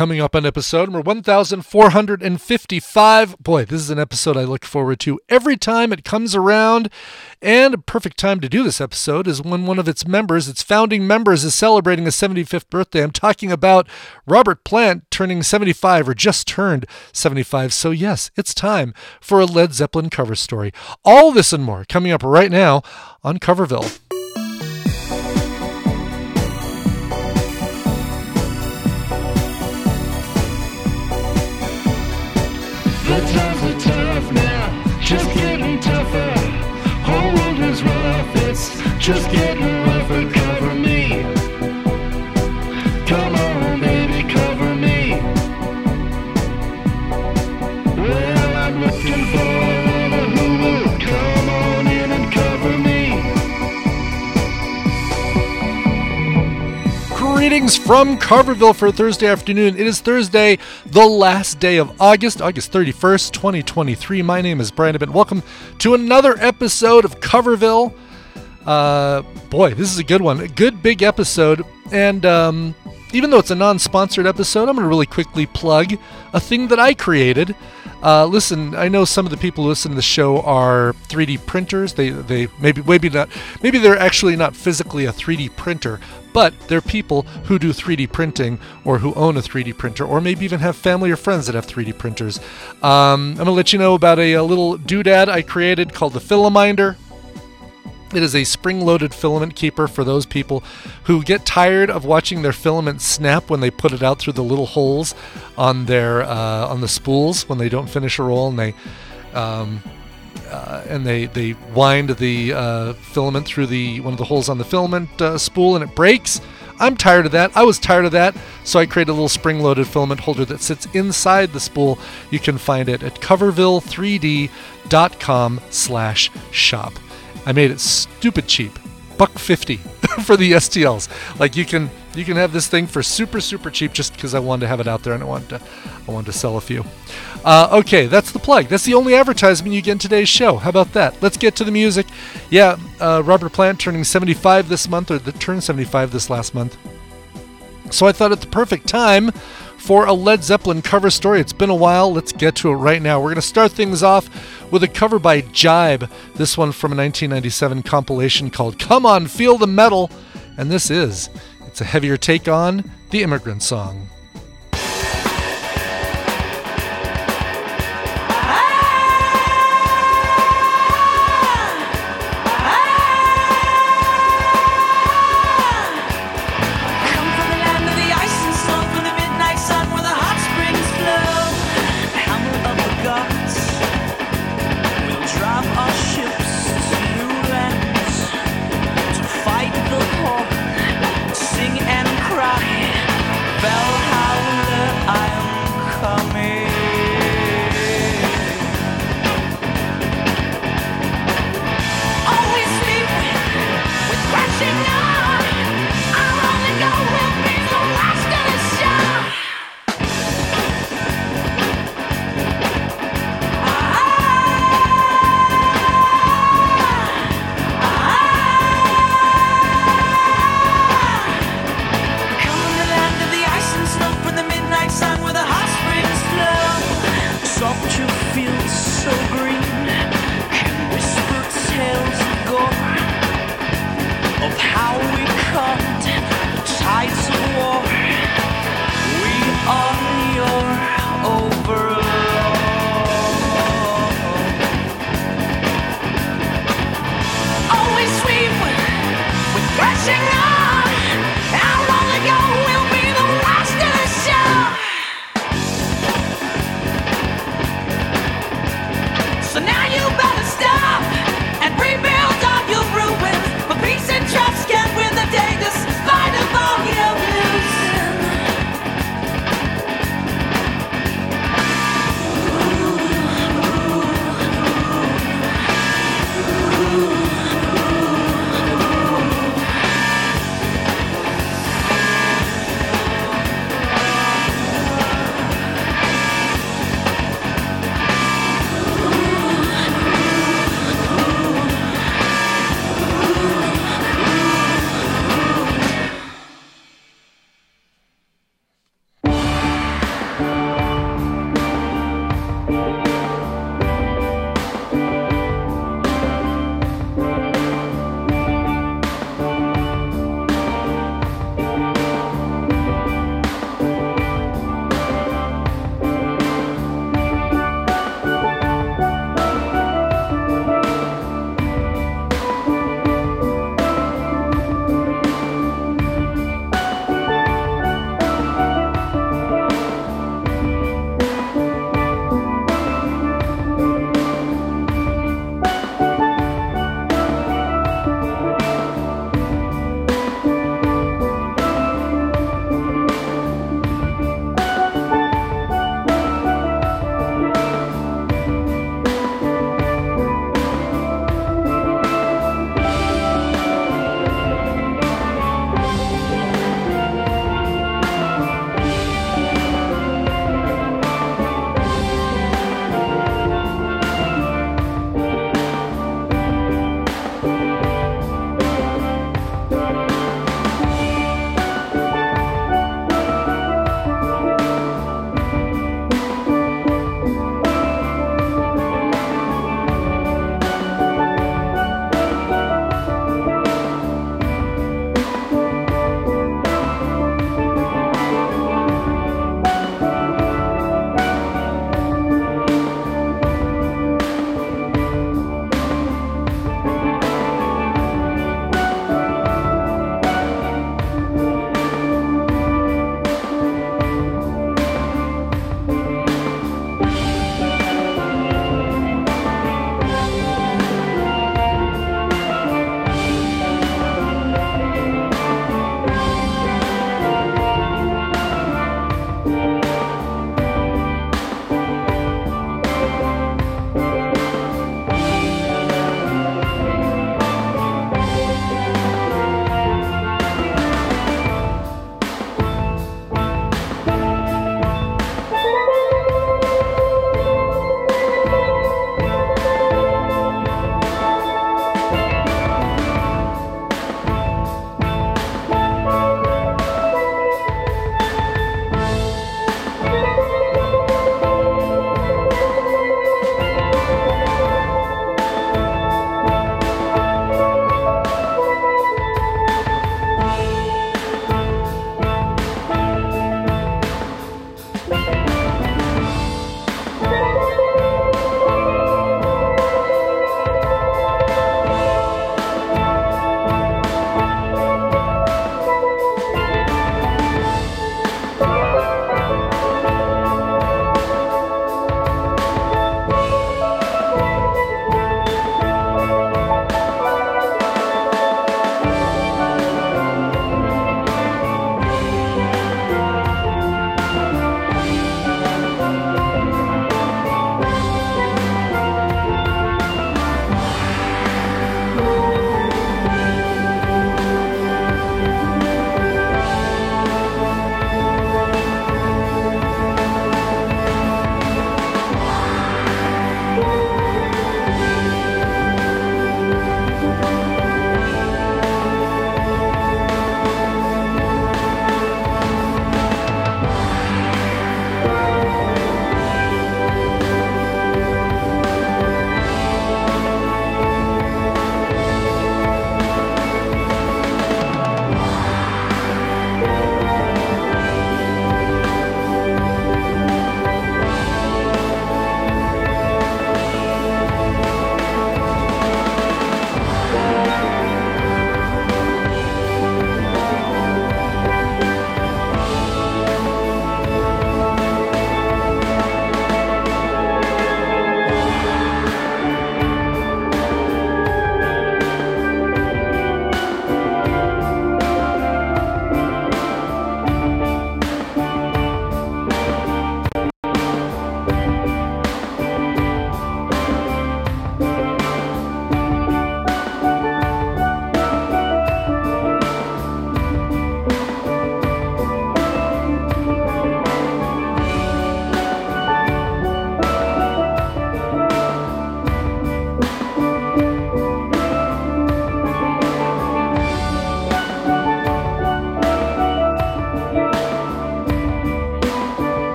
Coming up on episode number 1455. Boy, this is an episode I look forward to every time it comes around. And a perfect time to do this episode is when one of its members, its founding members, is celebrating a 75th birthday. I'm talking about Robert Plant turning 75 or just turned 75. So, yes, it's time for a Led Zeppelin cover story. All this and more coming up right now on Coverville. Just getting rougher. Cover me. Come on, in. Greetings from Coverville for Thursday afternoon. It is Thursday, the last day of August, August 31st, 2023. My name is Brian. Welcome to another episode of Coverville. Uh, boy, this is a good one. A good big episode. And um, even though it's a non sponsored episode, I'm going to really quickly plug a thing that I created. Uh, listen, I know some of the people who listen to the show are 3D printers. They, they maybe maybe not maybe they're actually not physically a 3D printer, but they're people who do 3D printing or who own a 3D printer, or maybe even have family or friends that have 3D printers. Um, I'm gonna let you know about a, a little doodad I created called the Filaminder. It is a spring-loaded filament keeper for those people who get tired of watching their filament snap when they put it out through the little holes on their uh, on the spools when they don't finish a roll and they um, uh, and they they wind the uh, filament through the one of the holes on the filament uh, spool and it breaks. I'm tired of that. I was tired of that, so I created a little spring-loaded filament holder that sits inside the spool. You can find it at coverville3d.com/shop. I made it stupid cheap, buck fifty for the STLs. Like you can you can have this thing for super super cheap just because I wanted to have it out there and I wanted to I wanted to sell a few. Uh, okay, that's the plug. That's the only advertisement you get in today's show. How about that? Let's get to the music. Yeah, uh, Robert Plant turning 75 this month, or the turned 75 this last month. So I thought it's the perfect time for a Led Zeppelin cover story. It's been a while. Let's get to it right now. We're going to start things off with a cover by Jibe. This one from a 1997 compilation called Come On, Feel the Metal. And this is, it's a heavier take on the immigrant song.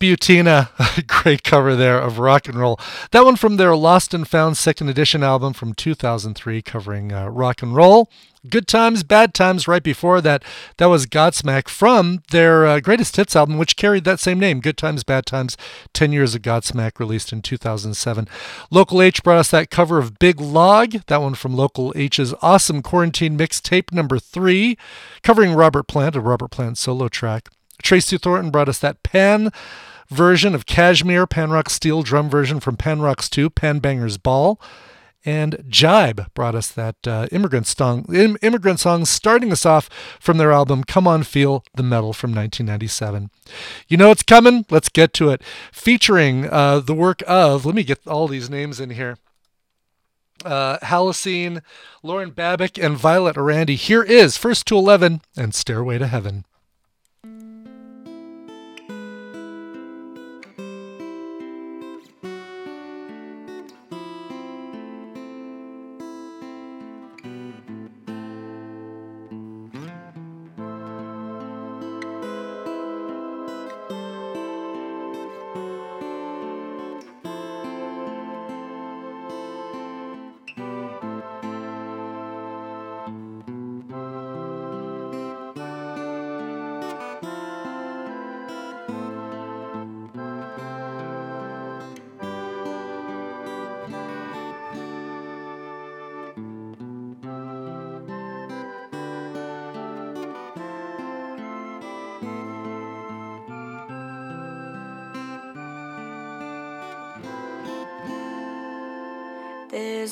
Rasputina, great cover there of rock and roll. That one from their Lost and Found second edition album from 2003, covering uh, rock and roll. Good Times, Bad Times, right before that, that was Godsmack from their uh, greatest hits album, which carried that same name, Good Times, Bad Times, 10 Years of Godsmack, released in 2007. Local H brought us that cover of Big Log, that one from Local H's awesome quarantine mixtape number three, covering Robert Plant, a Robert Plant solo track. Tracy Thornton brought us that Pan version of Kashmir, Pan Rock steel drum version from Pan Rocks 2, Pan Bangerz Ball. And Jibe brought us that uh, immigrant song, Im- immigrant song, starting us off from their album "Come On Feel the Metal" from 1997. You know it's coming. Let's get to it. Featuring uh, the work of, let me get all these names in here. Uh, Lauren Babic, and Violet Orlandi. Here is First to Eleven and Stairway to Heaven.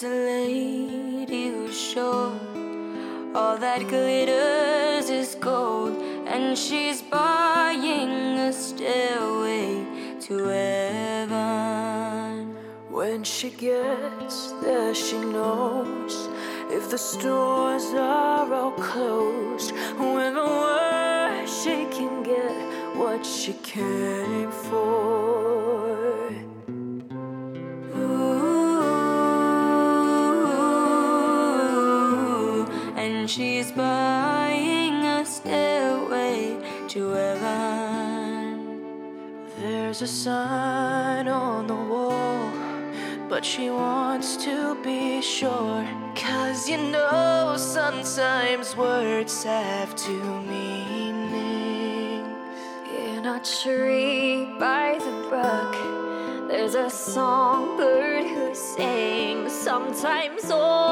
There's a lady who's sure all that glitters is gold, and she's buying a stairway to heaven. When she gets there, she knows if the stores are all closed. With a word, she can get what she came There's a sign on the wall, but she wants to be sure. Cause you know, sometimes words have two meanings. In a tree by the brook, there's a songbird who sings. Sometimes all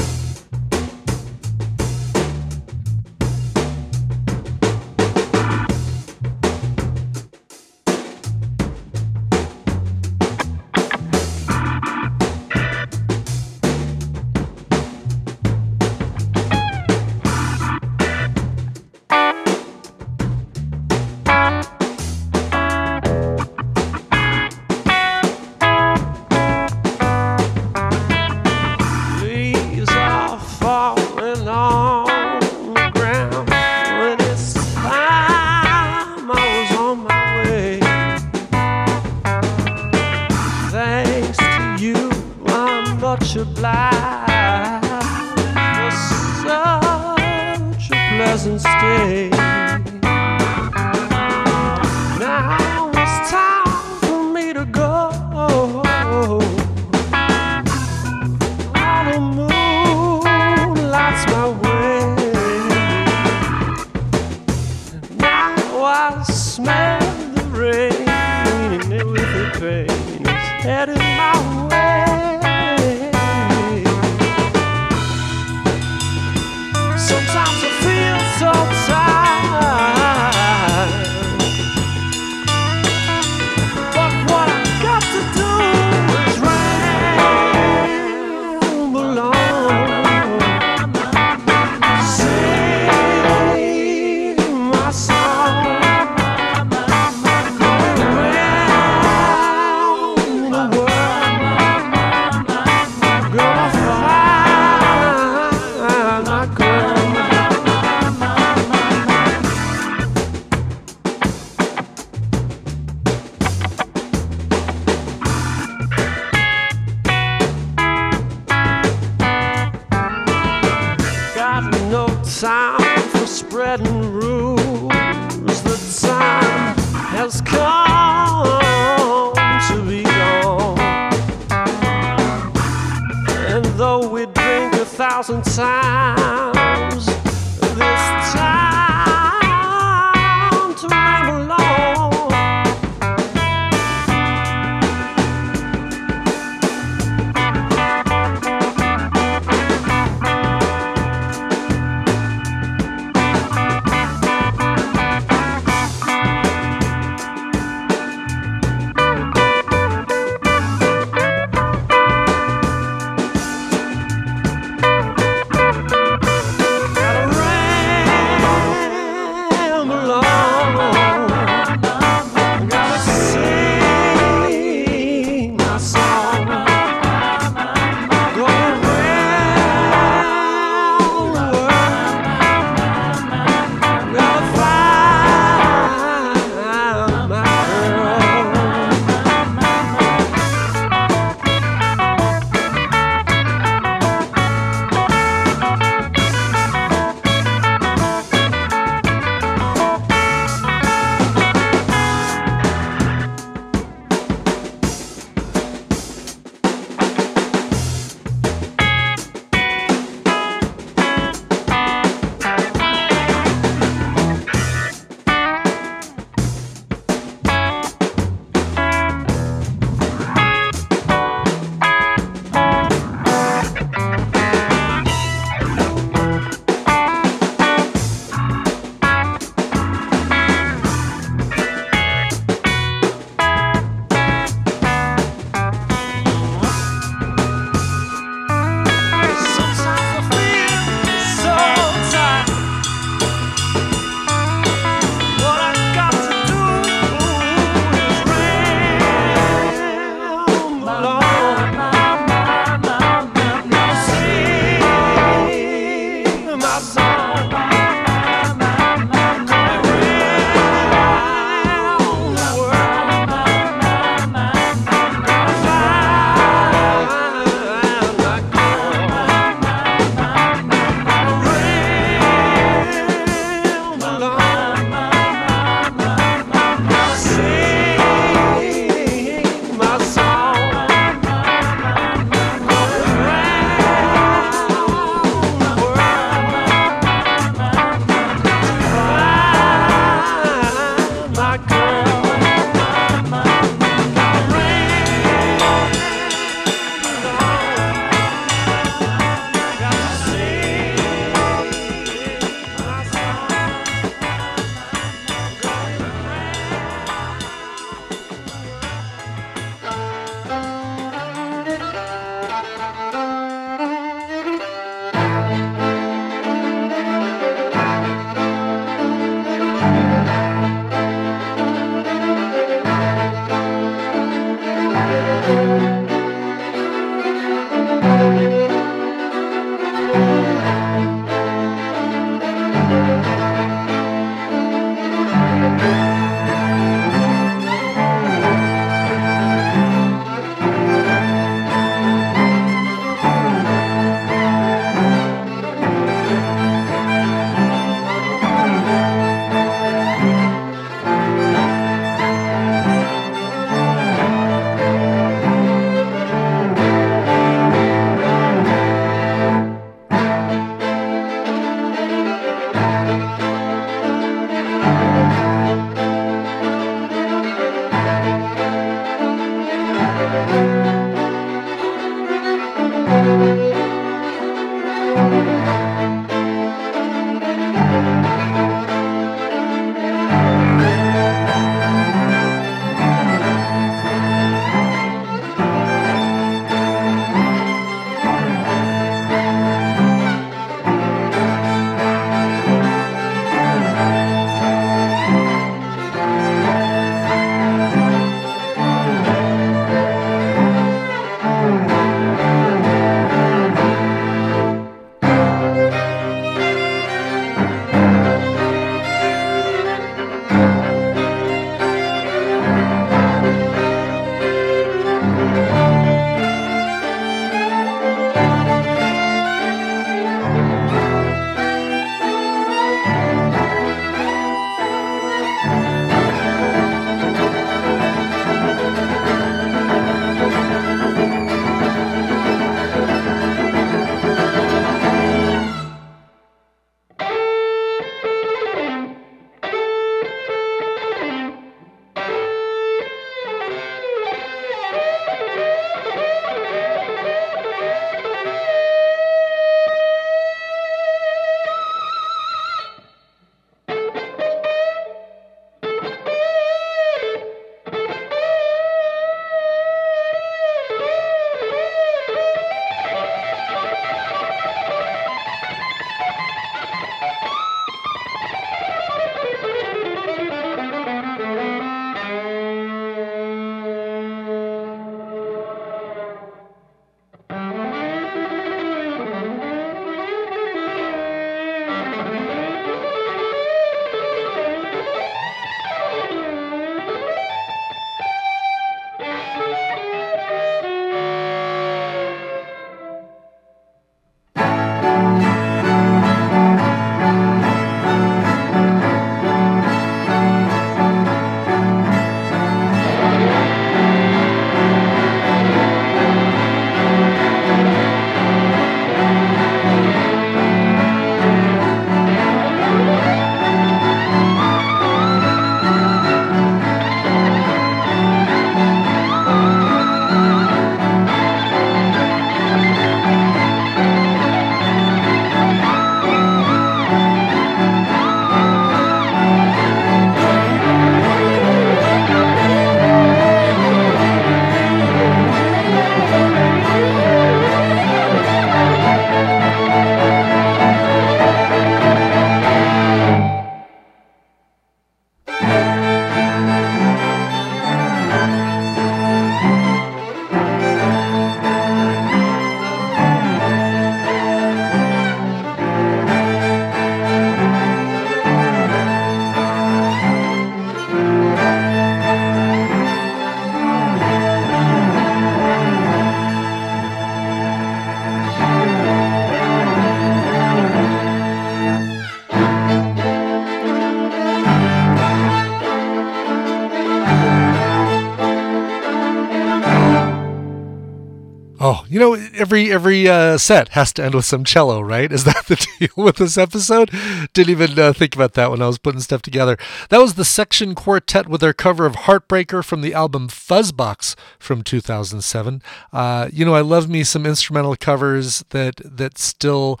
every every uh, set has to end with some cello, right? Is that the deal with this episode? Didn't even uh, think about that when I was putting stuff together. That was the Section Quartet with their cover of Heartbreaker from the album Fuzzbox from 2007. Uh, you know, I love me some instrumental covers that that still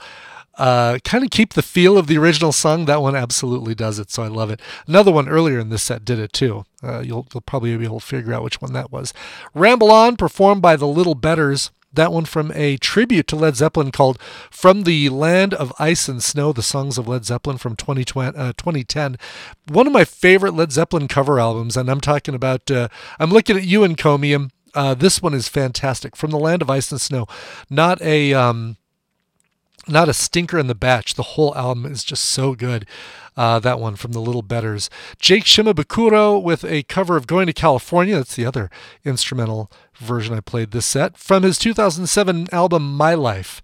uh, kind of keep the feel of the original song. That one absolutely does it, so I love it. Another one earlier in this set did it too. Uh, you'll, you'll probably be able to figure out which one that was. Ramble On, performed by the Little Betters. That one from a tribute to Led Zeppelin called From the Land of Ice and Snow, the songs of Led Zeppelin from 2020, uh, 2010. One of my favorite Led Zeppelin cover albums, and I'm talking about, uh, I'm looking at you, Encomium. Uh, this one is fantastic. From the Land of Ice and Snow. Not a. Um, not a stinker in the batch. The whole album is just so good. Uh, that one from the Little Betters. Jake Shimabukuro with a cover of Going to California. That's the other instrumental version I played this set from his 2007 album My Life.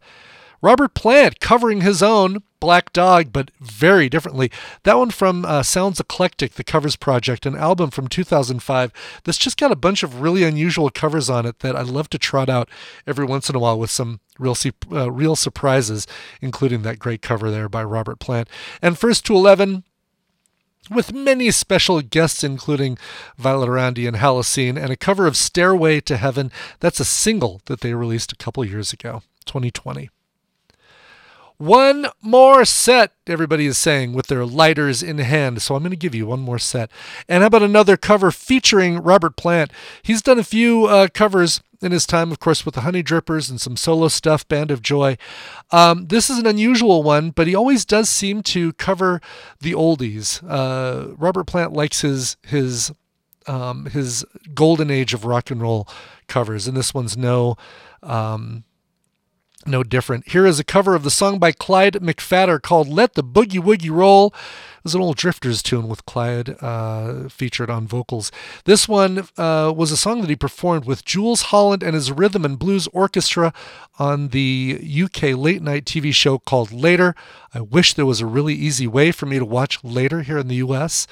Robert Plant covering his own Black Dog, but very differently. That one from uh, Sounds Eclectic, the covers project, an album from 2005 that's just got a bunch of really unusual covers on it that I love to trot out every once in a while with some real uh, real surprises, including that great cover there by Robert Plant. And First to 11, with many special guests, including Violet Orlandi and Halocene, and a cover of Stairway to Heaven. That's a single that they released a couple years ago, 2020. One more set, everybody is saying, with their lighters in hand. So I'm going to give you one more set. And how about another cover featuring Robert Plant? He's done a few uh, covers in his time, of course, with the Honeydrippers and some solo stuff, Band of Joy. Um, this is an unusual one, but he always does seem to cover the oldies. Uh, Robert Plant likes his his um, his golden age of rock and roll covers, and this one's no. Um, no different. Here is a cover of the song by Clyde McPhatter called Let the Boogie Woogie Roll. It was an old Drifters tune with Clyde uh, featured on vocals. This one uh, was a song that he performed with Jools Holland and his rhythm and blues orchestra on the UK late night TV show called Later. I wish there was a really easy way for me to watch Later here in the US.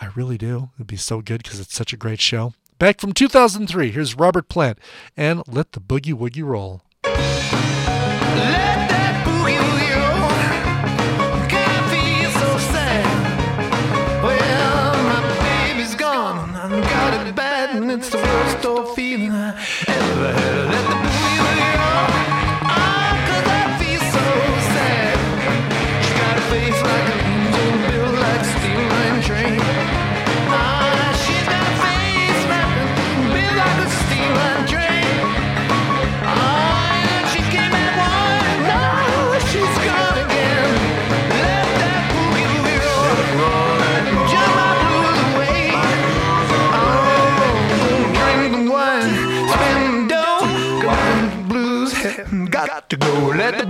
I really do. It'd be so good because it's such a great show. Back from 2003, here's Robert Plant and Let the Boogie Woogie Roll. Let to go. Let the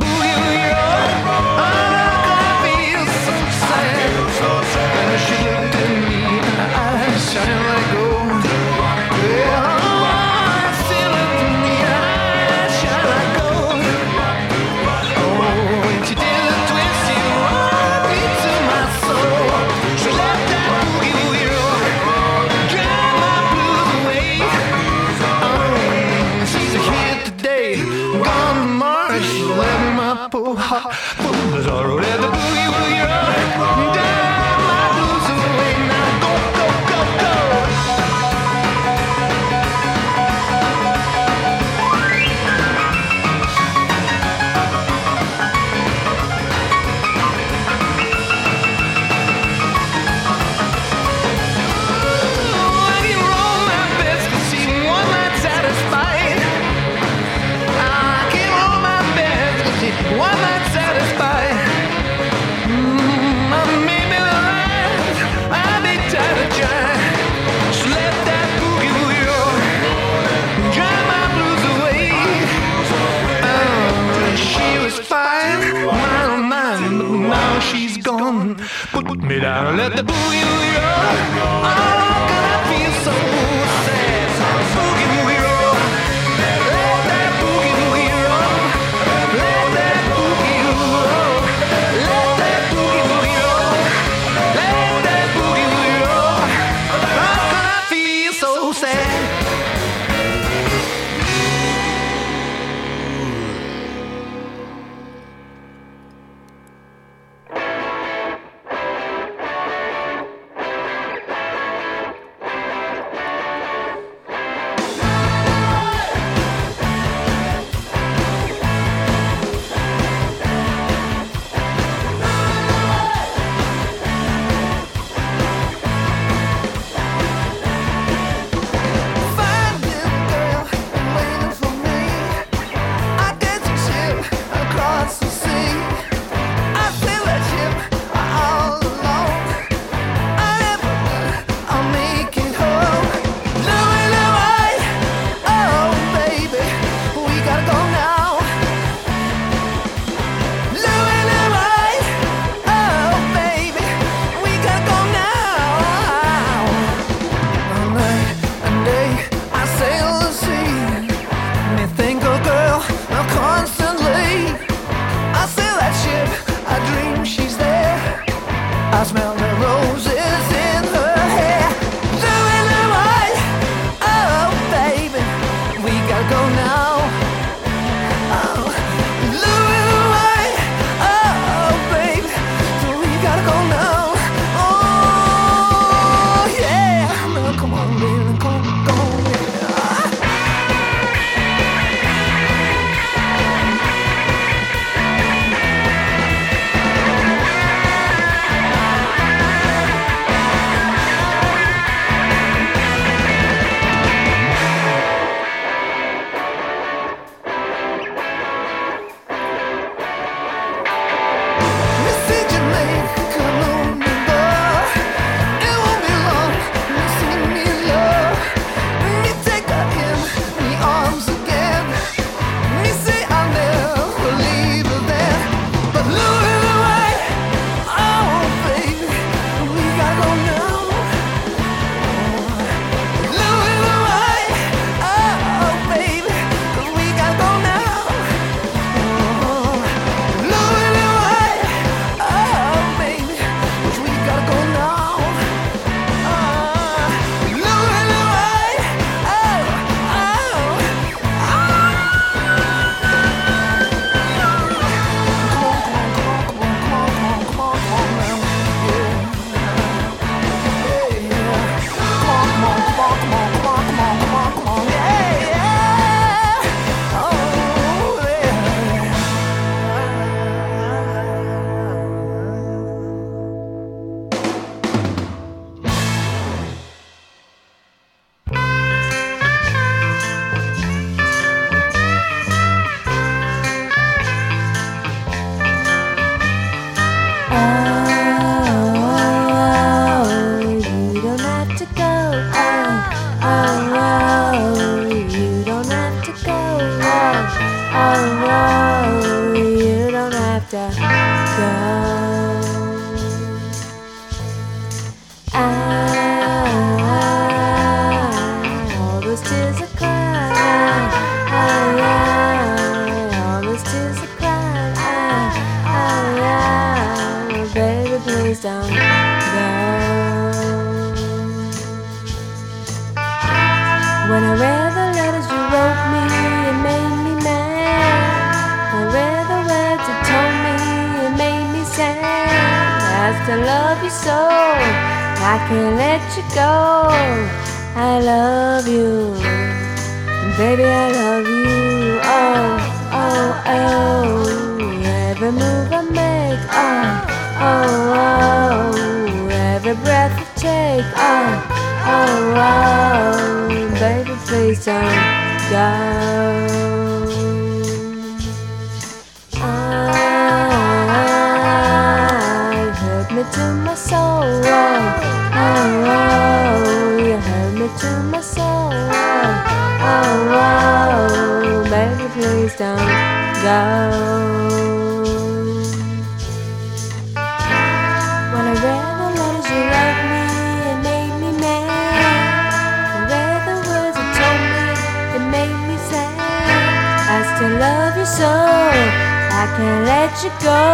to love you so. I can't let you go.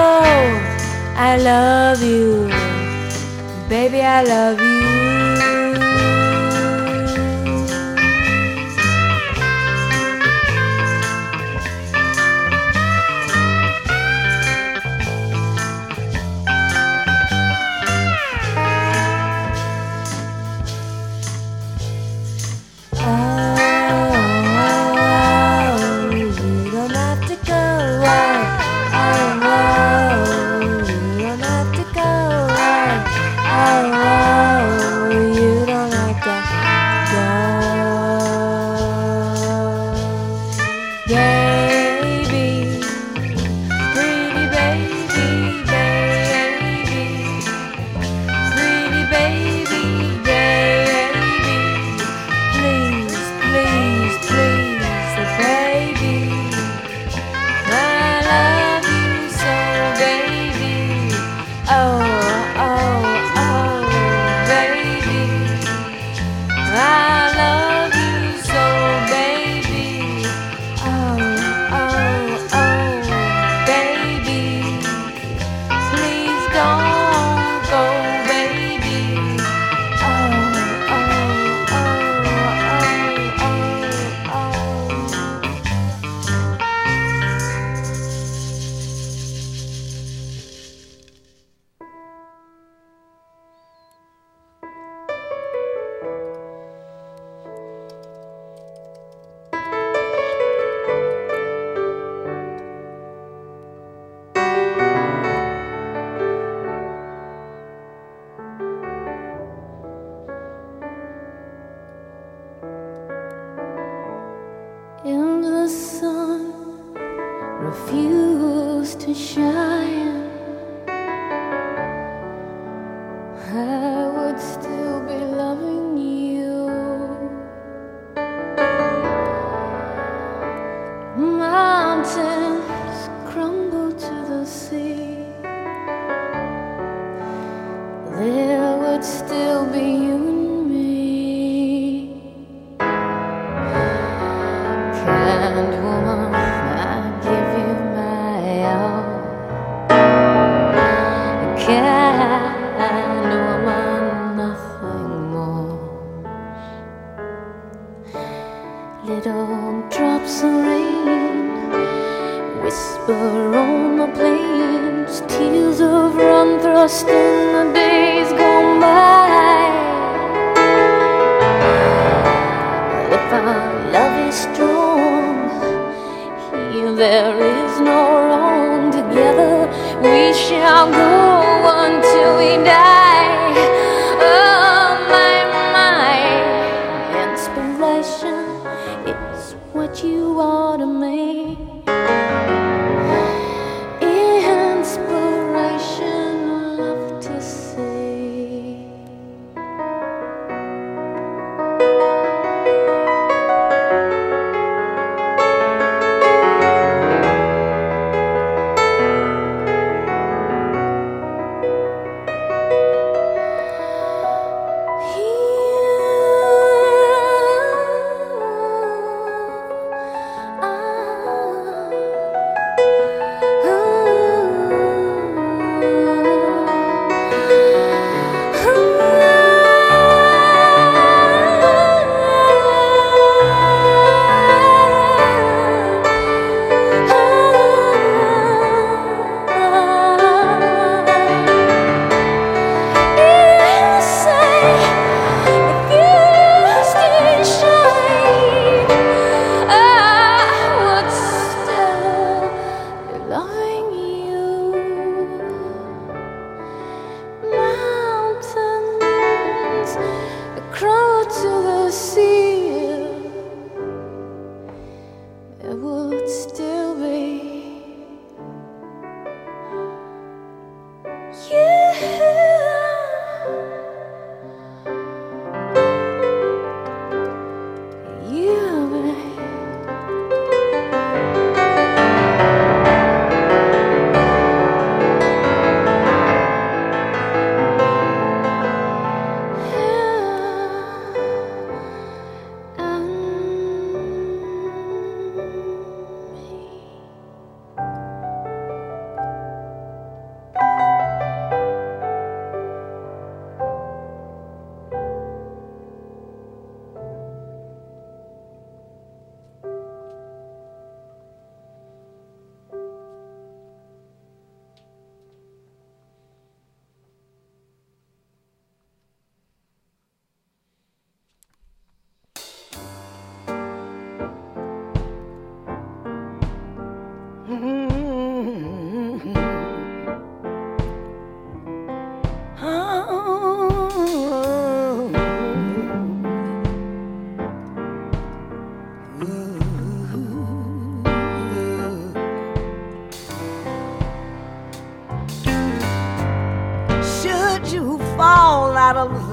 I love you, baby. I love you.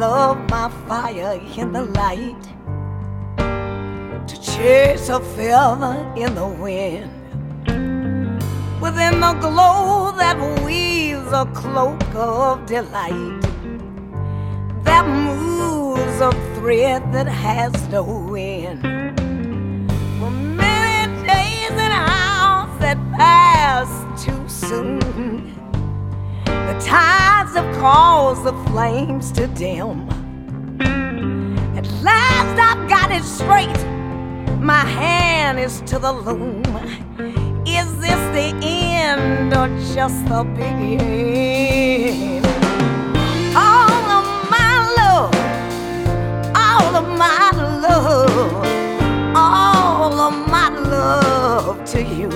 Love, my fire in the light, to chase a feather in the wind, within the glow that weaves a cloak of delight, that moves a thread that has no end. For many days and hours that pass too soon. The tides have caused the flames to dim. At last I've got it straight. My hand is to the loom. Is this the end or just the beginning? All of my love, all of my love, all of my love to you.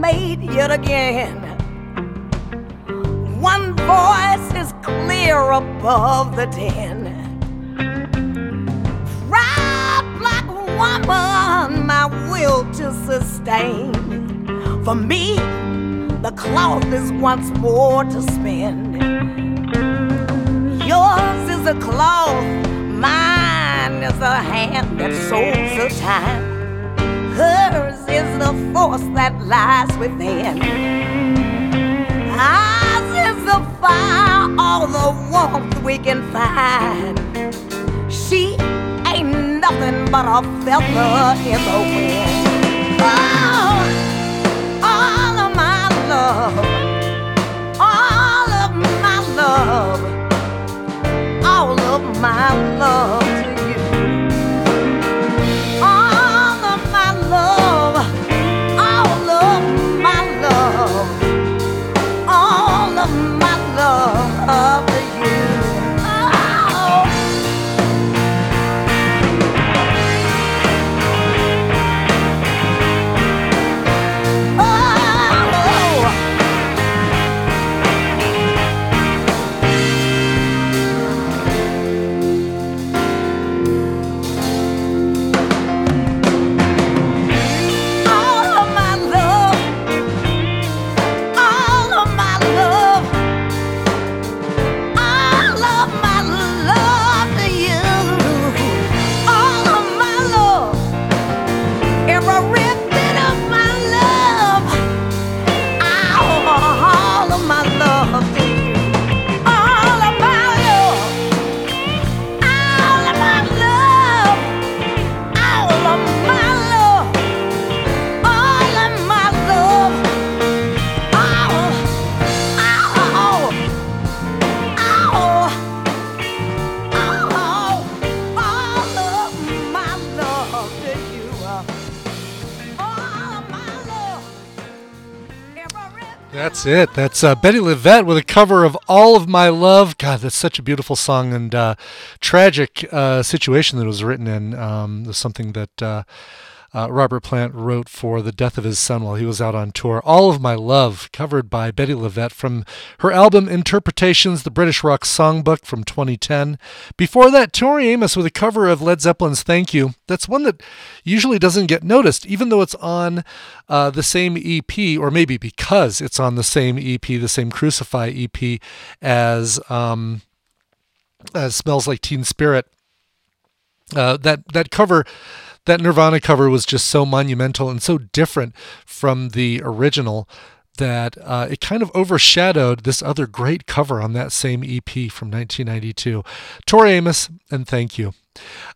Made yet again. One voice is clear above the din. Proud black woman, my will to sustain. For me, the cloth is once more to spin. Yours is a cloth, mine is a hand that sews the time. Hers the force that lies within. Ours is the fire, all the warmth we can find. She ain't nothing but a feather in the wind. Oh, all of my love, all of my love, all of my love love That's it. That's uh, Bettye LaVette with a cover of "All of My Love." God, that's such a beautiful song and uh, tragic uh, situation that it was written in. Um, something that uh, Robert Plant wrote for the death of his son while he was out on tour. "All of My Love," covered by Bettye LaVette from her album Interpretations, the British rock songbook from 2010. Before that, Tori Amos with a cover of Led Zeppelin's "Thank You." That's one that usually doesn't get noticed, even though it's on uh, the same EP, or maybe because it's on the same EP, the same Crucify EP as um, as "Smells Like Teen Spirit." Uh, that that cover, that Nirvana cover, was just so monumental and so different from the original that uh, it kind of overshadowed this other great cover on that same EP from 1992. Tori Amos, and thank you.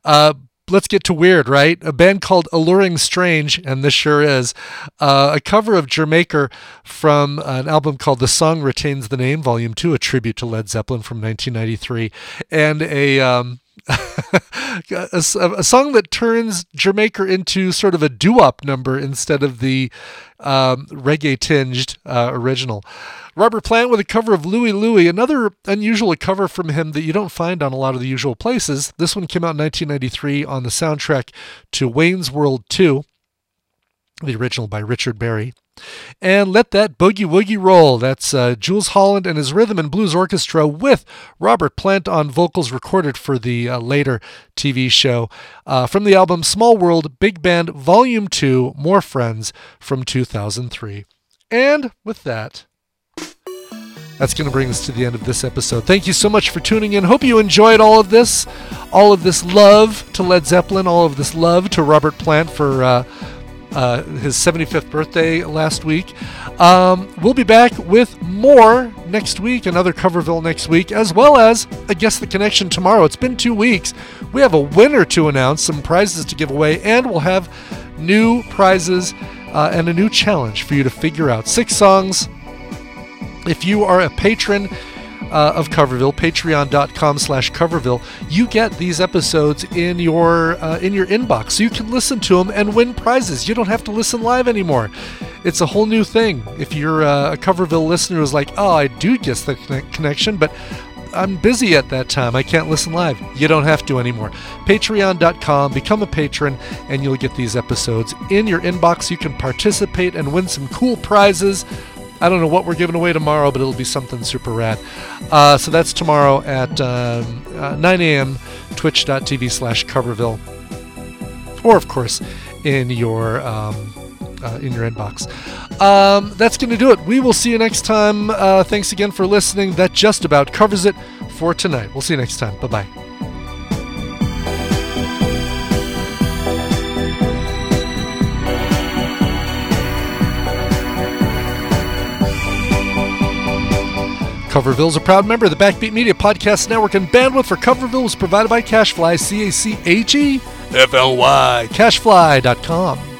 Uh, let's get to weird, right? A band called Alluring Strange, and this sure is uh, a cover of D'yer Mak'er from an album called The Song Retains the Name, Volume 2, a tribute to Led Zeppelin from 1993, and a. Um, a, a song that turns Jamaica into sort of a doo-wop number instead of the um, reggae-tinged uh, original. Robert Plant with a cover of Louie Louie, another unusual cover from him that you don't find on a lot of the usual places. This one came out in 1993 on the soundtrack to Wayne's World 2, the original by Richard Berry. And let that boogie woogie roll. That's uh, Jools Holland and his rhythm and blues orchestra with Robert Plant on vocals recorded for the uh, later TV show uh, from the album Small World Big Band Volume 2 More Friends from 2003. And with that, that's going to bring us to the end of this episode. Thank you so much for tuning in. Hope you enjoyed all of this, all of this love to Led Zeppelin, all of this love to Robert Plant for uh, uh, his 75th birthday last week. Um, we'll be back with more next week, another Coverville next week, as well as a Guess the Connection tomorrow. It's been two weeks. We have a winner to announce, some prizes to give away, and we'll have new prizes uh, and a new challenge for you to figure out. Six songs. If you are a patron, uh, of Coverville, patreon.com slash Coverville, you get these episodes in your uh, in your inbox. So you can listen to them and win prizes. You don't have to listen live anymore. It's a whole new thing. If you're uh, a Coverville listener who's like, oh, I do get the connection, but I'm busy at that time. I can't listen live. You don't have to anymore. Patreon.com, become a patron, and you'll get these episodes in your inbox. You can participate and win some cool prizes. I don't know what we're giving away tomorrow, but it'll be something super rad. Uh, so that's tomorrow at um, uh, 9 a.m. twitch.tv slash coverville. Or, of course, in your. Um, uh, in your inbox. Um, that's going to do it. We will see you next time. Uh, thanks again for listening. That just about covers it for tonight. We'll see you next time. Bye bye. Coverville is a proud member of the Backbeat Media Podcast Network, and bandwidth for Coverville was provided by Cachefly, C A C H E F L Y, cachefly.com.